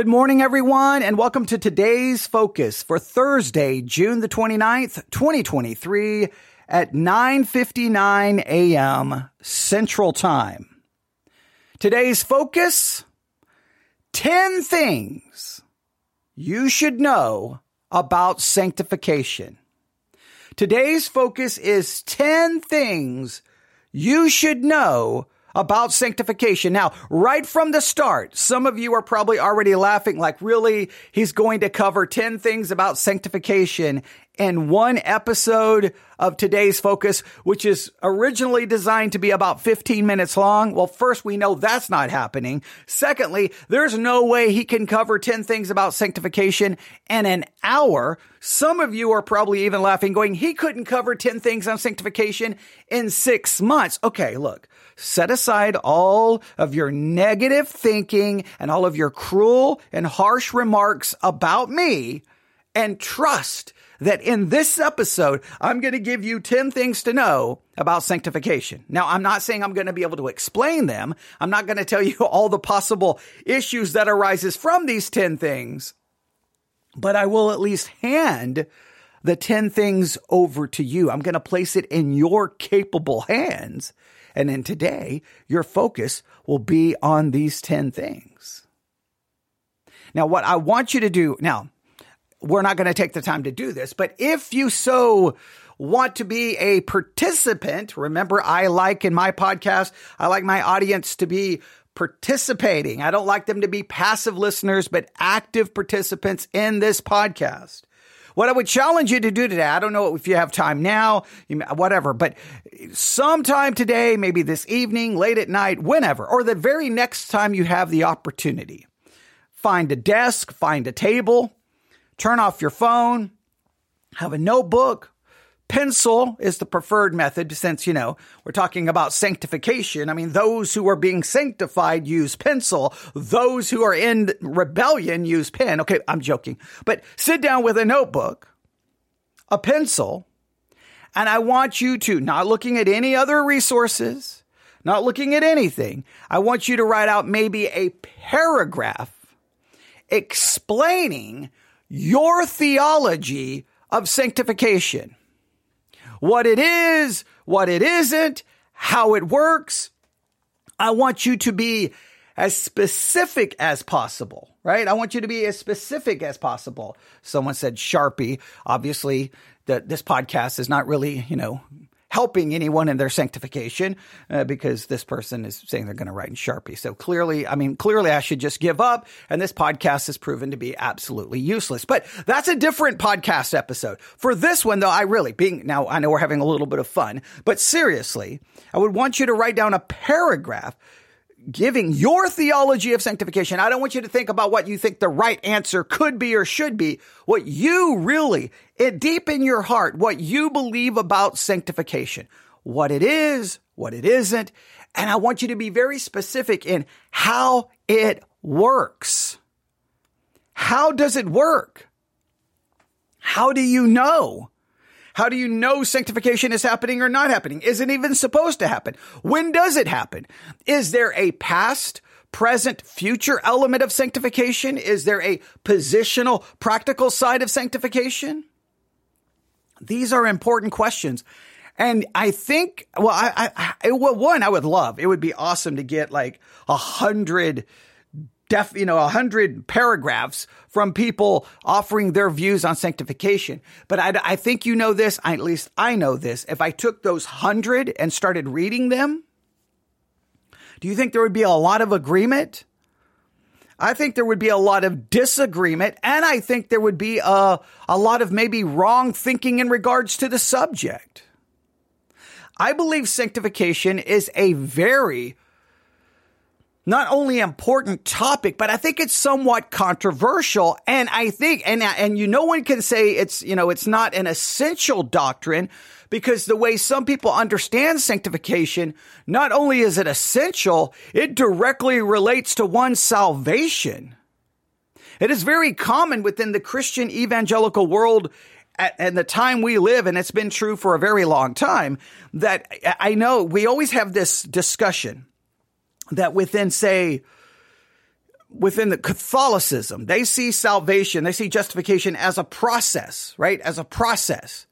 Good morning, everyone, and welcome to today's focus for Thursday, June the 29th, 2023 at 9.59 a.m. Central Time. Today's focus, 10 things you should know about sanctification. Today's focus is 10 things you should know about sanctification. Now, right from the start, some of you are probably already laughing like, really? He's going to cover 10 things about sanctification in one episode of today's focus, which is originally designed to be about 15 minutes long. Well, first, we know that's not happening. Secondly, there's no way he can cover 10 things about sanctification in an hour. Some of you are probably even laughing, going, he couldn't cover 10 things on sanctification in six months. Okay, look, set aside all of your negative thinking and all of your cruel and harsh remarks about me and trust that in this episode, I'm going to give you 10 things to know about sanctification. Now, I'm not saying I'm going to be able to explain them. I'm not going to tell you all the possible issues that arises from these 10 things, but I will at least hand the 10 things over to you. I'm going to place it in your capable hands. And then today, your focus will be on these 10 things. Now, what I want you to do now, we're not going to take the time to do this, but if you so want to be a participant, remember I like in my podcast, I like my audience to be participating. I don't like them to be passive listeners, but active participants in this podcast. What I would challenge you to do today, I don't know if you have time now, whatever, but sometime today, maybe this evening, late at night, whenever, or the very next time you have the opportunity, find a desk, find a table, turn off your phone, have a notebook. Pencil is the preferred method since, you know, we're talking about sanctification. I mean, those who are being sanctified use pencil. Those who are in rebellion use pen. Okay, I'm joking. But sit down with a notebook, a pencil, and I want you to, not looking at any other resources, not looking at anything, I want you to write out maybe a paragraph explaining your theology of sanctification. What it is, what it isn't, how it works. I want you to be as specific as possible, right? I want you to be as specific as possible. Someone said Sharpie. Obviously, that this podcast is not really, you know, helping anyone in their sanctification uh, because this person is saying they're going to write in Sharpie. So clearly, I mean, clearly I should just give up. And this podcast has proven to be absolutely useless. But that's a different podcast episode. For this one, though, I really being now I know we're having a little bit of fun, but seriously, I would want you to write down a paragraph giving your theology of sanctification. I don't want you to think about what you think the right answer could be or should be. What you really, it deep in your heart, what you believe about sanctification, what it is, what it isn't. And I want you to be very specific in how it works. How does it work? How do you know? How do you know sanctification is happening or not happening? Is it even supposed to happen? When does it happen? Is there a past, present, future element of sanctification? Is there a positional, practical side of sanctification? These are important questions. And I think, well, I, I, well, one, I would love, it would be awesome to get like a hundred def, you know, a hundred paragraphs from people offering their views on sanctification. But I, I think you know this. I, at least I know this. If I took those hundred and started reading them, do you think there would be a lot of agreement? I think there would be a lot of disagreement, and I think there would be a, a lot of maybe wrong thinking in regards to the subject. I believe sanctification is a very not only important topic, but I think it's somewhat controversial. And I think, and, and you, no one can say it's, you know, it's not an essential doctrine because the way some people understand sanctification, not only is it essential, it directly relates to one's salvation. It is very common within the Christian evangelical world and the time we live, and it's been true for a very long time, that I know we always have this discussion that within, say, within the Catholicism, they see salvation, they see justification as a process, right? As a process.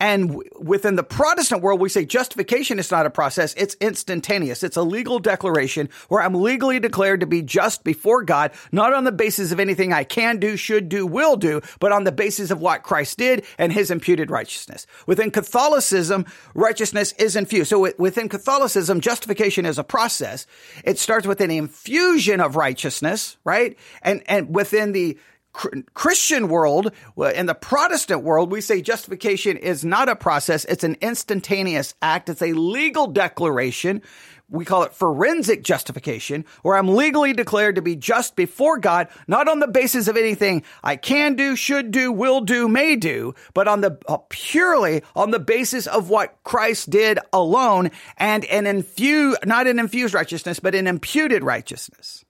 And w- within the Protestant world, we say justification is not a process. It's instantaneous. It's a legal declaration where I'm legally declared to be just before God, not on the basis of anything I can do, should do, will do, but on the basis of what Christ did and his imputed righteousness. Within Catholicism, righteousness is infused. So within Catholicism, justification is a process. It starts with an infusion of righteousness, right? And, and within the Christian world, in the Protestant world, we say justification is not a process. It's an instantaneous act. It's a legal declaration. We call it forensic justification, where I'm legally declared to be just before God, not on the basis of anything I can do, should do, will do, may do, but on the uh, purely on the basis of what Christ did alone and an infused, not an infused righteousness, but an imputed righteousness.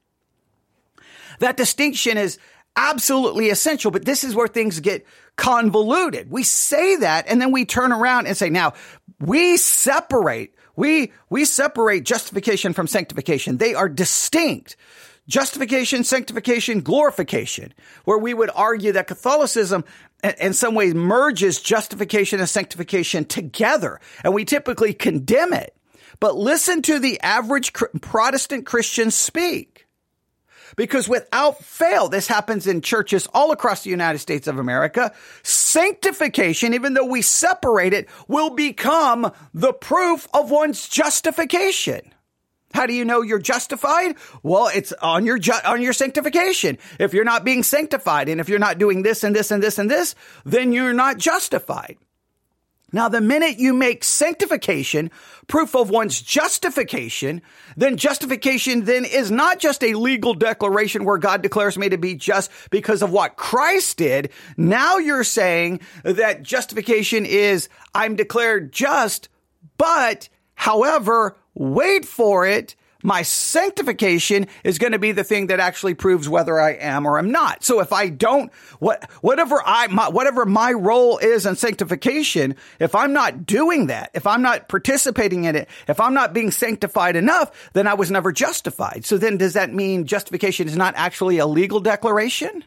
That distinction is absolutely essential, but this is where things get convoluted. We say that and then we turn around and say, now we separate, we, we separate justification from sanctification. They are distinct. Justification, sanctification, glorification, where we would argue that Catholicism in some ways merges justification and sanctification together. And we typically condemn it. But listen to the average Protestant Christian speak. Because without fail, this happens in churches all across the United States of America. Sanctification, even though we separate it, will become the proof of one's justification. How do you know you're justified? Well, it's on your ju- on your sanctification. If you're not being sanctified and if you're not doing this and this and this and this, then you're not justified. Now, the minute you make sanctification proof of one's justification, then justification then is not just a legal declaration where God declares me to be just because of what Christ did. Now you're saying that justification is I'm declared just, but however, wait for it, my sanctification is going to be the thing that actually proves whether I am or I'm not. So if I don't, what, whatever I, my, whatever my role is in sanctification, if I'm not doing that, if I'm not participating in it, if I'm not being sanctified enough, then I was never justified. So then does that mean justification is not actually a legal declaration?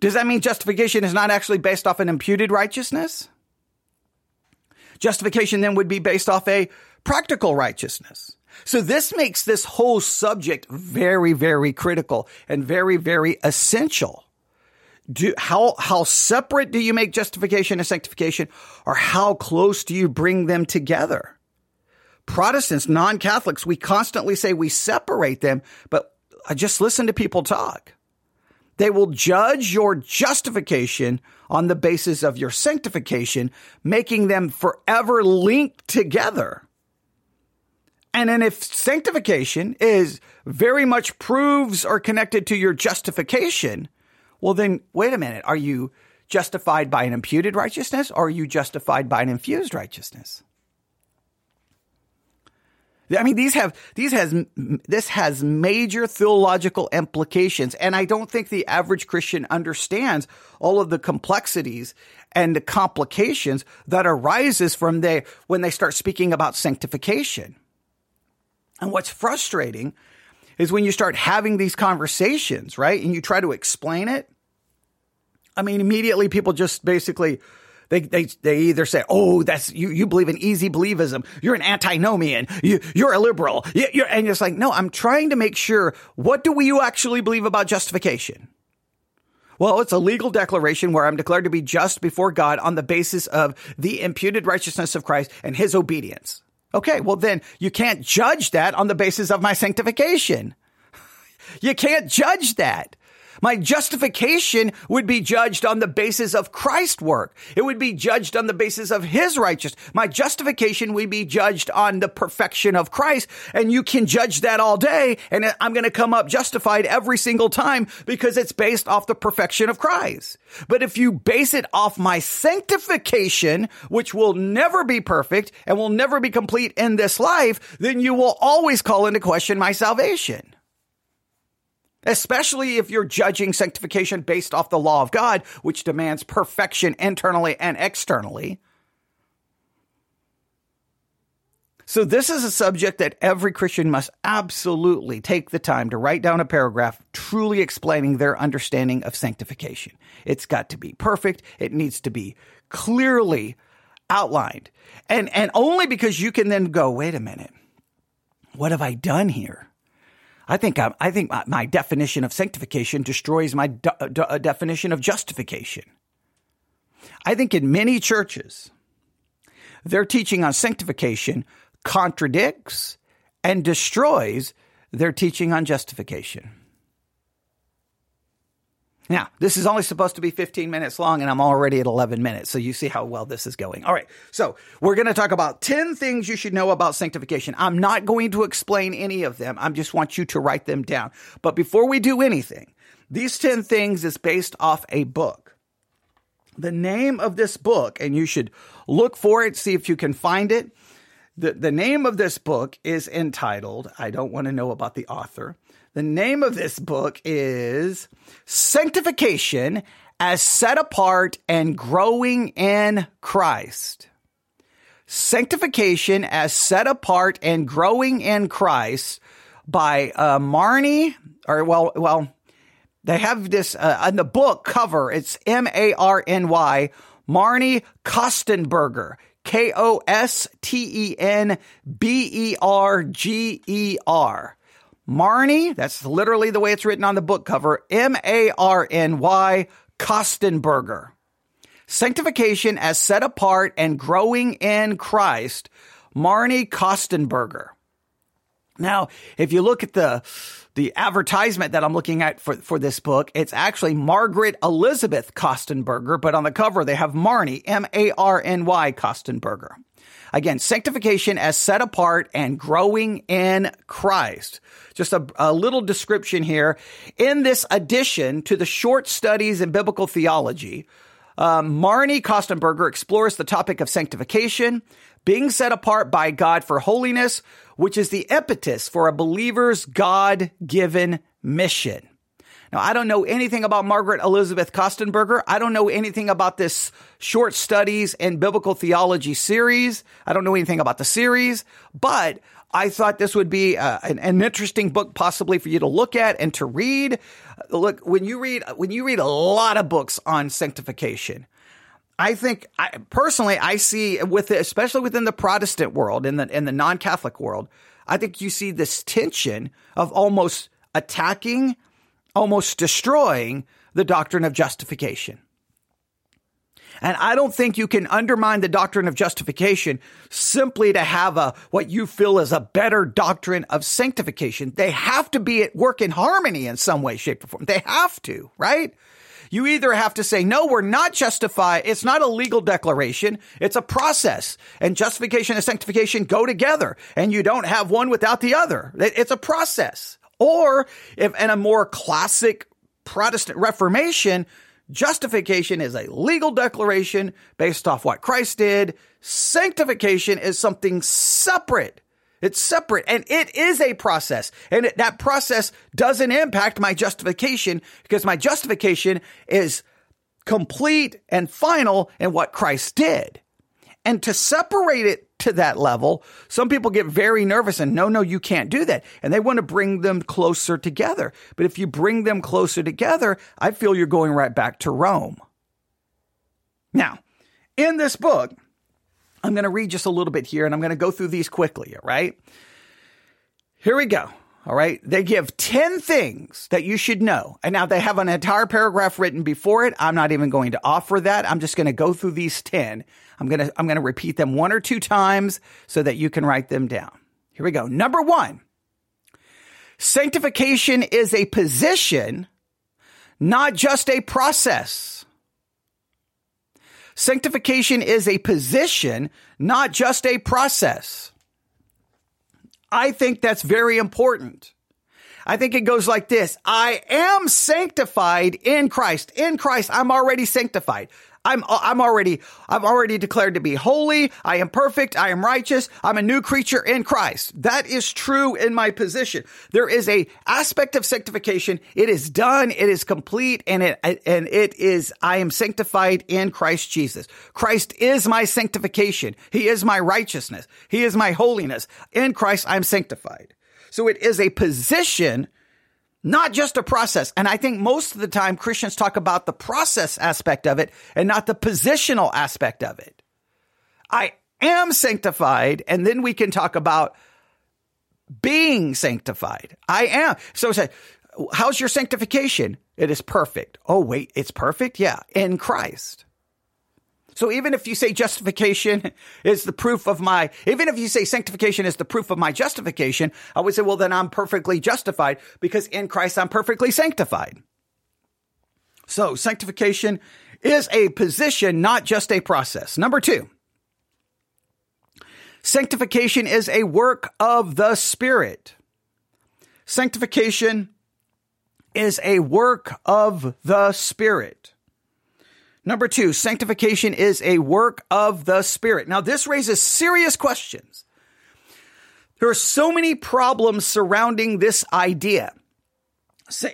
Does that mean justification is not actually based off an imputed righteousness? Justification then would be based off a practical righteousness. So this makes this whole subject very, very critical and very, very essential. Do, how, how separate do you make justification and sanctification or how close do you bring them together? Protestants, non-Catholics, we constantly say we separate them, but I just listen to people talk. They will judge your justification on the basis of your sanctification, making them forever linked together. And then if sanctification is very much proves or connected to your justification, well, then wait a minute. Are you justified by an imputed righteousness or are you justified by an infused righteousness? I mean, these have, these has, this has major theological implications. And I don't think the average Christian understands all of the complexities and the complications that arises from they, when they start speaking about sanctification. And what's frustrating is when you start having these conversations, right? And you try to explain it. I mean, immediately people just basically, they, they, they either say, Oh, that's, you, you believe in easy believism. You're an antinomian. You, you're a liberal. You, you're, and it's like, no, I'm trying to make sure, what do you actually believe about justification? Well, it's a legal declaration where I'm declared to be just before God on the basis of the imputed righteousness of Christ and his obedience. Okay, well then you can't judge that on the basis of my sanctification. You can't judge that. My justification would be judged on the basis of Christ's work. It would be judged on the basis of his righteousness. My justification would be judged on the perfection of Christ. And you can judge that all day. And I'm going to come up justified every single time because it's based off the perfection of Christ. But if you base it off my sanctification, which will never be perfect and will never be complete in this life, then you will always call into question my salvation especially if you're judging sanctification based off the law of God, which demands perfection internally and externally. So this is a subject that every Christian must absolutely take the time to write down a paragraph truly explaining their understanding of sanctification. It's got to be perfect. It needs to be clearly outlined. And, and only because you can then go, wait a minute. What have I done here? I think I, I think my, my, definition of sanctification destroys my de- uh, definition of justification. I think in many churches, their teaching on sanctification contradicts and destroys their teaching on justification. Now, this is only supposed to be 15 minutes long and I'm already at 11 minutes. So you see how well this is going. All right. So we're going to talk about 10 things you should know about sanctification. I'm not going to explain any of them. I just want you to write them down. But before we do anything, these 10 things is based off a book. The name of this book, and you should look for it, see if you can find it. The, the name of this book is entitled, I don't want to know about the author. The name of this book is Sanctification as Set Apart and Growing in Christ. Sanctification as Set Apart and Growing in Christ by uh, Marny, or well, well, they have this uh, on the book cover. It's M A R N Y, Marny Kostenberger. K O S T E N B E R G E R. Marny, that's literally the way it's written on the book cover, M A R N Y Kostenberger. Sanctification as set apart and growing in Christ, Marny Kostenberger. Now, if you look at the the advertisement that I'm looking at for, for this book, it's actually Margaret Elizabeth Kostenberger, but on the cover they have Marny, M-A-R-N-Y Kostenberger. Again, sanctification as set apart and growing in Christ. Just a, a, little description here. In this addition to the short studies in biblical theology, um, Marny Kostenberger explores the topic of sanctification, being set apart by God for holiness, which is the impetus for a believer's God given mission. Now, I don't know anything about Margaret Elizabeth Kostenberger. I don't know anything about this short studies and biblical theology series. I don't know anything about the series, but I thought this would be uh, an, an, interesting book possibly for you to look at and to read. Look, when you read, when you read a lot of books on sanctification, I think I, personally, I see with especially within the Protestant world in the in the non-Catholic world, I think you see this tension of almost attacking, almost destroying the doctrine of justification. And I don't think you can undermine the doctrine of justification simply to have a, what you feel is a better doctrine of sanctification. They have to be at work in harmony in some way, shape, or form. They have to, right? You either have to say, no, we're not justified. It's not a legal declaration. It's a process and justification and sanctification go together and you don't have one without the other. It's a process. Or if in a more classic Protestant Reformation, justification is a legal declaration based off what Christ did. Sanctification is something separate it's separate and it is a process. And it, that process doesn't impact my justification because my justification is complete and final in what Christ did. And to separate it to that level, some people get very nervous and no, no, you can't do that. And they want to bring them closer together. But if you bring them closer together, I feel you're going right back to Rome. Now, in this book, I'm going to read just a little bit here and I'm going to go through these quickly, all right? Here we go. All right. They give 10 things that you should know. And now they have an entire paragraph written before it. I'm not even going to offer that. I'm just going to go through these 10. I'm going to, I'm going to repeat them one or two times so that you can write them down. Here we go. Number one. Sanctification is a position, not just a process. Sanctification is a position, not just a process. I think that's very important. I think it goes like this. I am sanctified in Christ. In Christ, I'm already sanctified. I'm uh, I'm already I'm already declared to be holy. I am perfect. I am righteous. I'm a new creature in Christ. That is true in my position. There is a aspect of sanctification. It is done. It is complete, and it and it is. I am sanctified in Christ Jesus. Christ is my sanctification. He is my righteousness. He is my holiness. In Christ, I'm sanctified. So it is a position not just a process. And I think most of the time Christians talk about the process aspect of it and not the positional aspect of it. I am sanctified, and then we can talk about being sanctified. I am. So say, how's your sanctification? It is perfect. Oh, wait, it's perfect? Yeah, in Christ. So even if you say justification is the proof of my, even if you say sanctification is the proof of my justification, I would say, well, then I'm perfectly justified because in Christ I'm perfectly sanctified. So sanctification is a position, not just a process. Number two, sanctification is a work of the Spirit. Sanctification is a work of the Spirit. Number two, sanctification is a work of the Spirit. Now, this raises serious questions. There are so many problems surrounding this idea.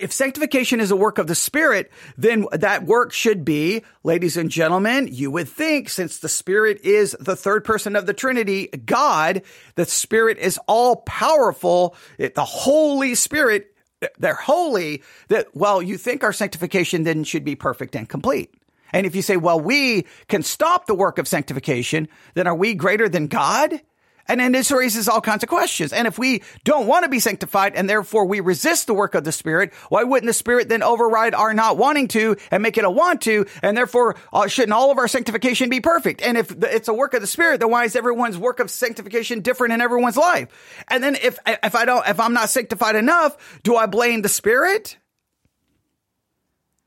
If sanctification is a work of the Spirit, then that work should be, ladies and gentlemen, you would think since the Spirit is the third person of the Trinity, God, the Spirit is all powerful, the Holy Spirit, they're holy, that, well, you think our sanctification then should be perfect and complete. And if you say, well, we can stop the work of sanctification, then are we greater than God? And then this raises all kinds of questions. And if we don't want to be sanctified and therefore we resist the work of the Spirit, why wouldn't the Spirit then override our not wanting to and make it a want to? And therefore, uh, shouldn't all of our sanctification be perfect? And if it's a work of the Spirit, then why is everyone's work of sanctification different in everyone's life? And then if, if I don't, if I'm not sanctified enough, do I blame the Spirit?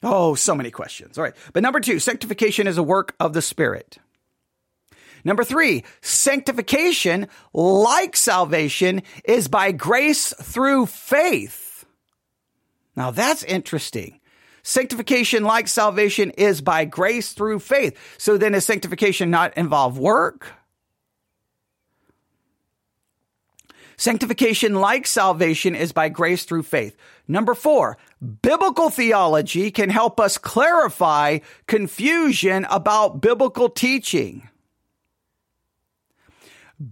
Oh, so many questions. All right. But number two, sanctification is a work of the Spirit. Number three, sanctification, like salvation, is by grace through faith. Now that's interesting. Sanctification, like salvation, is by grace through faith. So then is sanctification not involve work? Sanctification, like salvation, is by grace through faith. Number four, biblical theology can help us clarify confusion about biblical teaching.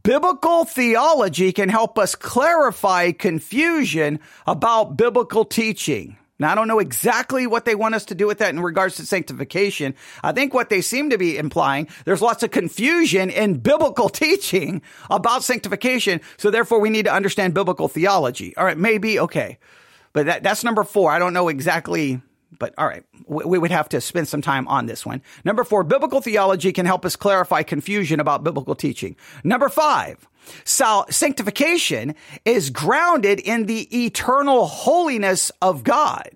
Biblical theology can help us clarify confusion about biblical teaching. Now, I don't know exactly what they want us to do with that in regards to sanctification. I think what they seem to be implying, there's lots of confusion in biblical teaching about sanctification. So therefore we need to understand biblical theology. All right. Maybe. Okay. But that, that's number four. I don't know exactly, but all right. We, would have to spend some time on this one. Number four, biblical theology can help us clarify confusion about biblical teaching. Number five, so sanctification is grounded in the eternal holiness of God.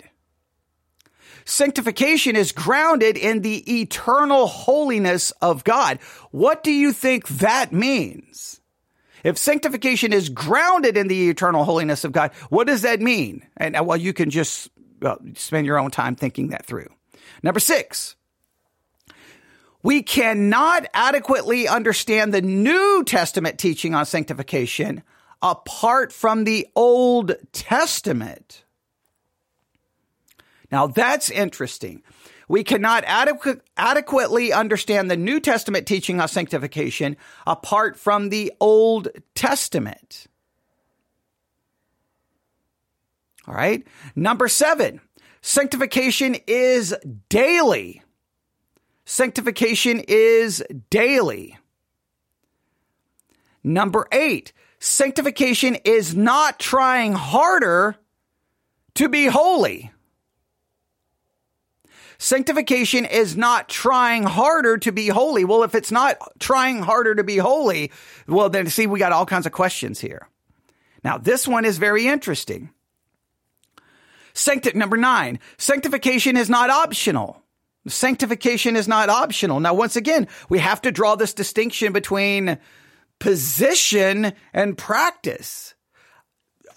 Sanctification is grounded in the eternal holiness of God. What do you think that means? If sanctification is grounded in the eternal holiness of God, what does that mean? And uh, well, you can just well, spend your own time thinking that through. Number six, we cannot adequately understand the New Testament teaching on sanctification apart from the Old Testament. Now that's interesting. We cannot adequ- adequately understand the New Testament teaching on sanctification apart from the Old Testament. All right. Number seven, sanctification is daily. Sanctification is daily. Number eight, sanctification is not trying harder to be holy. Sanctification is not trying harder to be holy. Well, if it's not trying harder to be holy, well, then see, we got all kinds of questions here. Now, this one is very interesting. Sancti- number nine, sanctification is not optional. Sanctification is not optional. Now, once again, we have to draw this distinction between position and practice.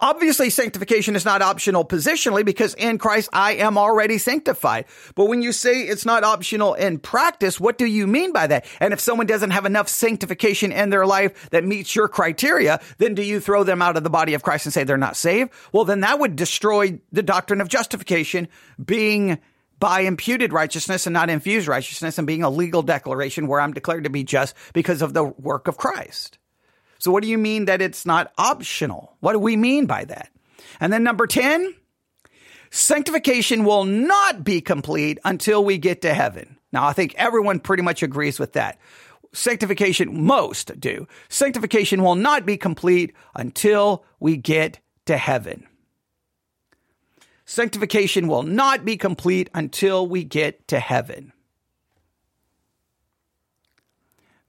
Obviously, sanctification is not optional positionally because in Christ I am already sanctified. But when you say it's not optional in practice, what do you mean by that? And if someone doesn't have enough sanctification in their life that meets your criteria, then do you throw them out of the body of Christ and say they're not saved? Well, then that would destroy the doctrine of justification being by imputed righteousness and not infused righteousness and being a legal declaration where I'm declared to be just because of the work of Christ. So what do you mean that it's not optional? What do we mean by that? And then number 10, sanctification will not be complete until we get to heaven. Now, I think everyone pretty much agrees with that. Sanctification, most do. Sanctification will not be complete until we get to heaven. Sanctification will not be complete until we get to heaven.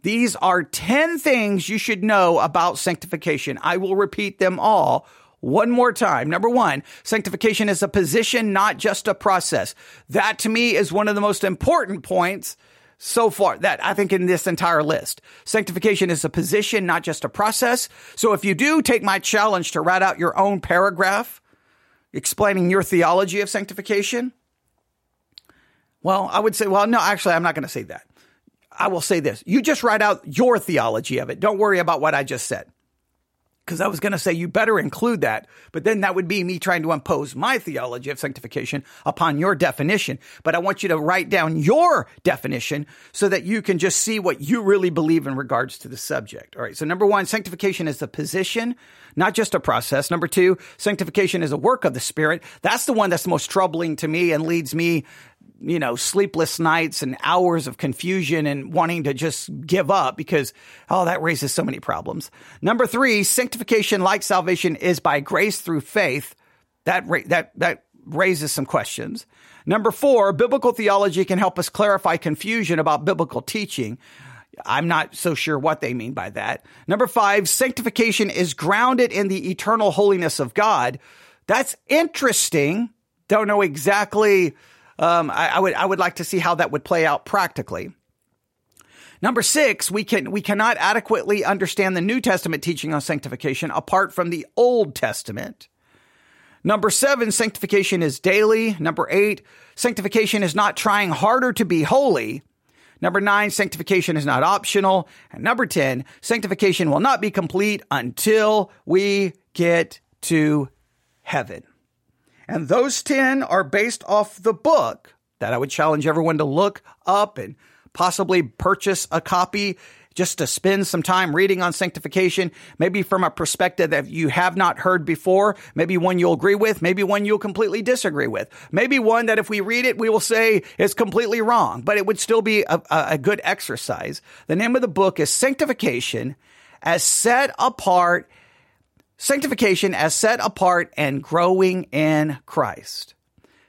These are 10 things you should know about sanctification. I will repeat them all one more time. Number one, sanctification is a position, not just a process. That to me is one of the most important points so far that I think in this entire list. Sanctification is a position, not just a process. So if you do take my challenge to write out your own paragraph explaining your theology of sanctification, well, I would say, well, no, actually, I'm not going to say that. I will say this. You just write out your theology of it. Don't worry about what I just said. Because I was going to say you better include that, but then that would be me trying to impose my theology of sanctification upon your definition. But I want you to write down your definition so that you can just see what you really believe in regards to the subject. All right. So number one, sanctification is a position, not just a process. Number two, sanctification is a work of the Spirit. That's the one that's most troubling to me and leads me you know, sleepless nights and hours of confusion and wanting to just give up because, oh, that raises so many problems. Number three, sanctification, like salvation, is by grace through faith. That, ra- that, that raises some questions. Number four, biblical theology can help us clarify confusion about biblical teaching. I'm not so sure what they mean by that. Number five, sanctification is grounded in the eternal holiness of God. That's interesting. Don't know exactly um, I, I would I would like to see how that would play out practically. Number six, we can we cannot adequately understand the New Testament teaching on sanctification apart from the Old Testament. Number seven, sanctification is daily. Number eight, sanctification is not trying harder to be holy. Number nine, sanctification is not optional. And number 10, sanctification will not be complete until we get to heaven. And those 10 are based off the book that I would challenge everyone to look up and possibly purchase a copy just to spend some time reading on sanctification, maybe from a perspective that you have not heard before, maybe one you'll agree with, maybe one you'll completely disagree with, maybe one that if we read it, we will say is completely wrong, but it would still be a, a good exercise. The name of the book is Sanctification as Set Apart Sanctification as set apart and growing in Christ.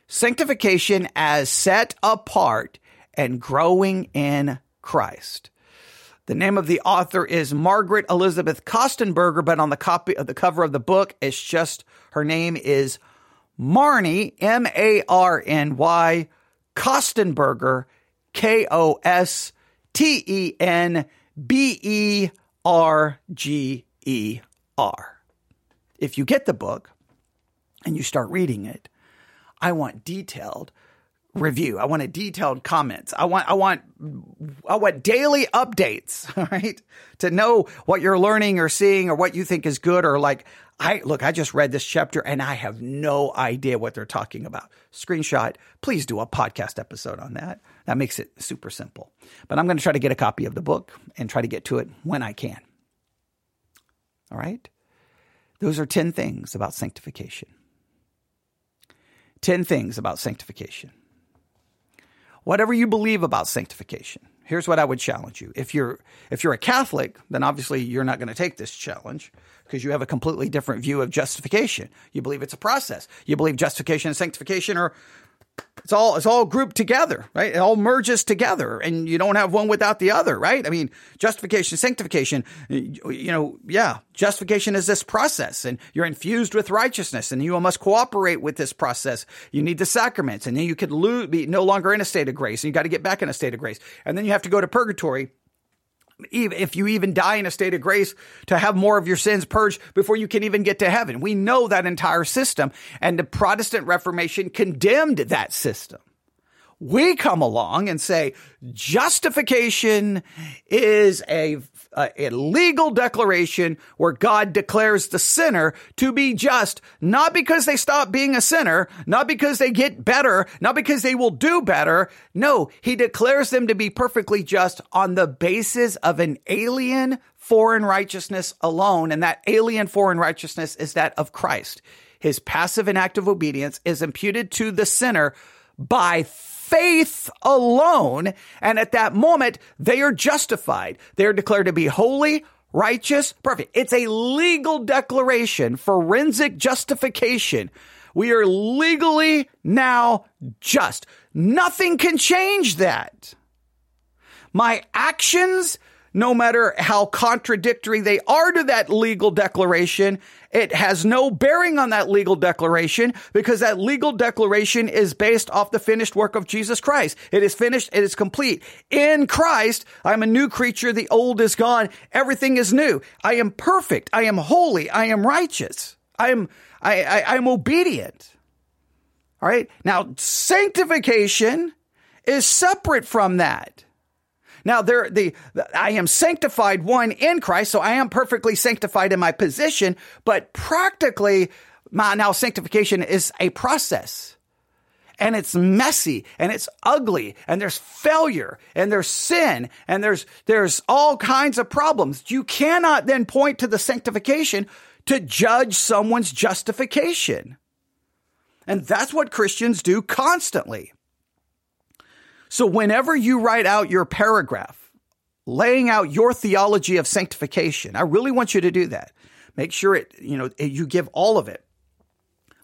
Sanctification as set apart and growing in Christ. The name of the author is Margaret Elizabeth Kostenberger, but on the copy of the cover of the book, it's just her name is Marny, M A R N Y, Kostenberger, K O S T E N B E R G E R if you get the book and you start reading it, I want detailed review. I want a detailed comments. I want I want I want daily updates, right? To know what you're learning or seeing or what you think is good or like I look, I just read this chapter and I have no idea what they're talking about. Screenshot, please do a podcast episode on that. That makes it super simple. But I'm going to try to get a copy of the book and try to get to it when I can. All right? Those are 10 things about sanctification. 10 things about sanctification. Whatever you believe about sanctification, here's what I would challenge you. If you're if you're a Catholic, then obviously you're not going to take this challenge because you have a completely different view of justification. You believe it's a process. You believe justification and sanctification are it's all it's all grouped together, right? It all merges together, and you don't have one without the other, right? I mean, justification, sanctification, you know, yeah, justification is this process, and you're infused with righteousness, and you must cooperate with this process. You need the sacraments, and then you could lose, be no longer in a state of grace, and you got to get back in a state of grace, and then you have to go to purgatory if you even die in a state of grace to have more of your sins purged before you can even get to heaven. We know that entire system and the Protestant Reformation condemned that system. We come along and say justification is a, a, legal declaration where God declares the sinner to be just, not because they stop being a sinner, not because they get better, not because they will do better. No, he declares them to be perfectly just on the basis of an alien foreign righteousness alone. And that alien foreign righteousness is that of Christ. His passive and active obedience is imputed to the sinner by faith alone. And at that moment, they are justified. They are declared to be holy, righteous, perfect. It's a legal declaration, forensic justification. We are legally now just. Nothing can change that. My actions no matter how contradictory they are to that legal declaration, it has no bearing on that legal declaration because that legal declaration is based off the finished work of Jesus Christ. It is finished. It is complete. In Christ, I'm a new creature. The old is gone. Everything is new. I am perfect. I am holy. I am righteous. I am, I, I, I'm obedient. All right. Now, sanctification is separate from that. Now there, the, I am sanctified one in Christ, so I am perfectly sanctified in my position, but practically my now sanctification is a process. And it's messy and it's ugly and there's failure and there's sin and there's, there's all kinds of problems. You cannot then point to the sanctification to judge someone's justification. And that's what Christians do constantly. So whenever you write out your paragraph, laying out your theology of sanctification, I really want you to do that. Make sure it, you know, you give all of it.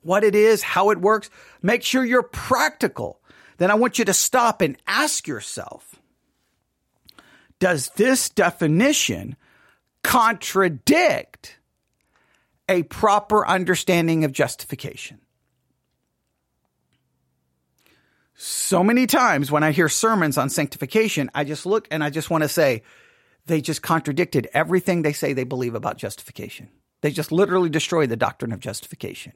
What it is, how it works. Make sure you're practical. Then I want you to stop and ask yourself, does this definition contradict a proper understanding of justification? So many times when I hear sermons on sanctification, I just look and I just want to say, they just contradicted everything they say they believe about justification. They just literally destroy the doctrine of justification.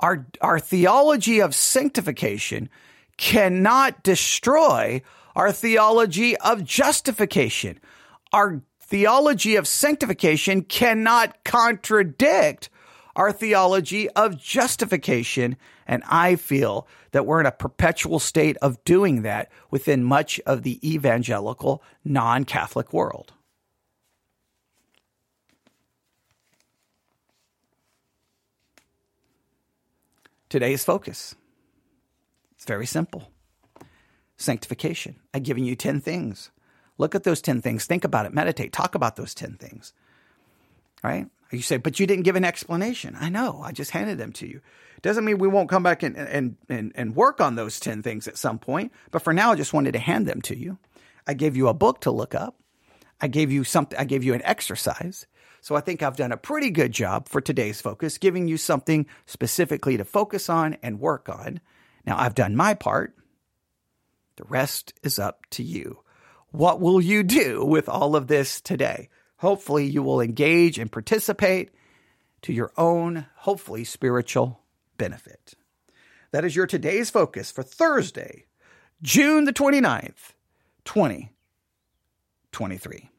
Our, our theology of sanctification cannot destroy our theology of justification. Our theology of sanctification cannot contradict our theology of justification. And I feel that we're in a perpetual state of doing that within much of the evangelical non Catholic world. Today's focus. It's very simple. Sanctification. I've given you 10 things. Look at those 10 things. Think about it. Meditate. Talk about those 10 things. Right? You say, but you didn't give an explanation. I know. I just handed them to you. Doesn't mean we won't come back and, and, and, and work on those 10 things at some point. But for now, I just wanted to hand them to you. I gave you a book to look up. I gave you something. I gave you an exercise. So I think I've done a pretty good job for today's focus, giving you something specifically to focus on and work on. Now I've done my part. The rest is up to you. What will you do with all of this today? Hopefully, you will engage and participate to your own, hopefully, spiritual benefit. That is your today's focus for Thursday, June the 29th, 2023.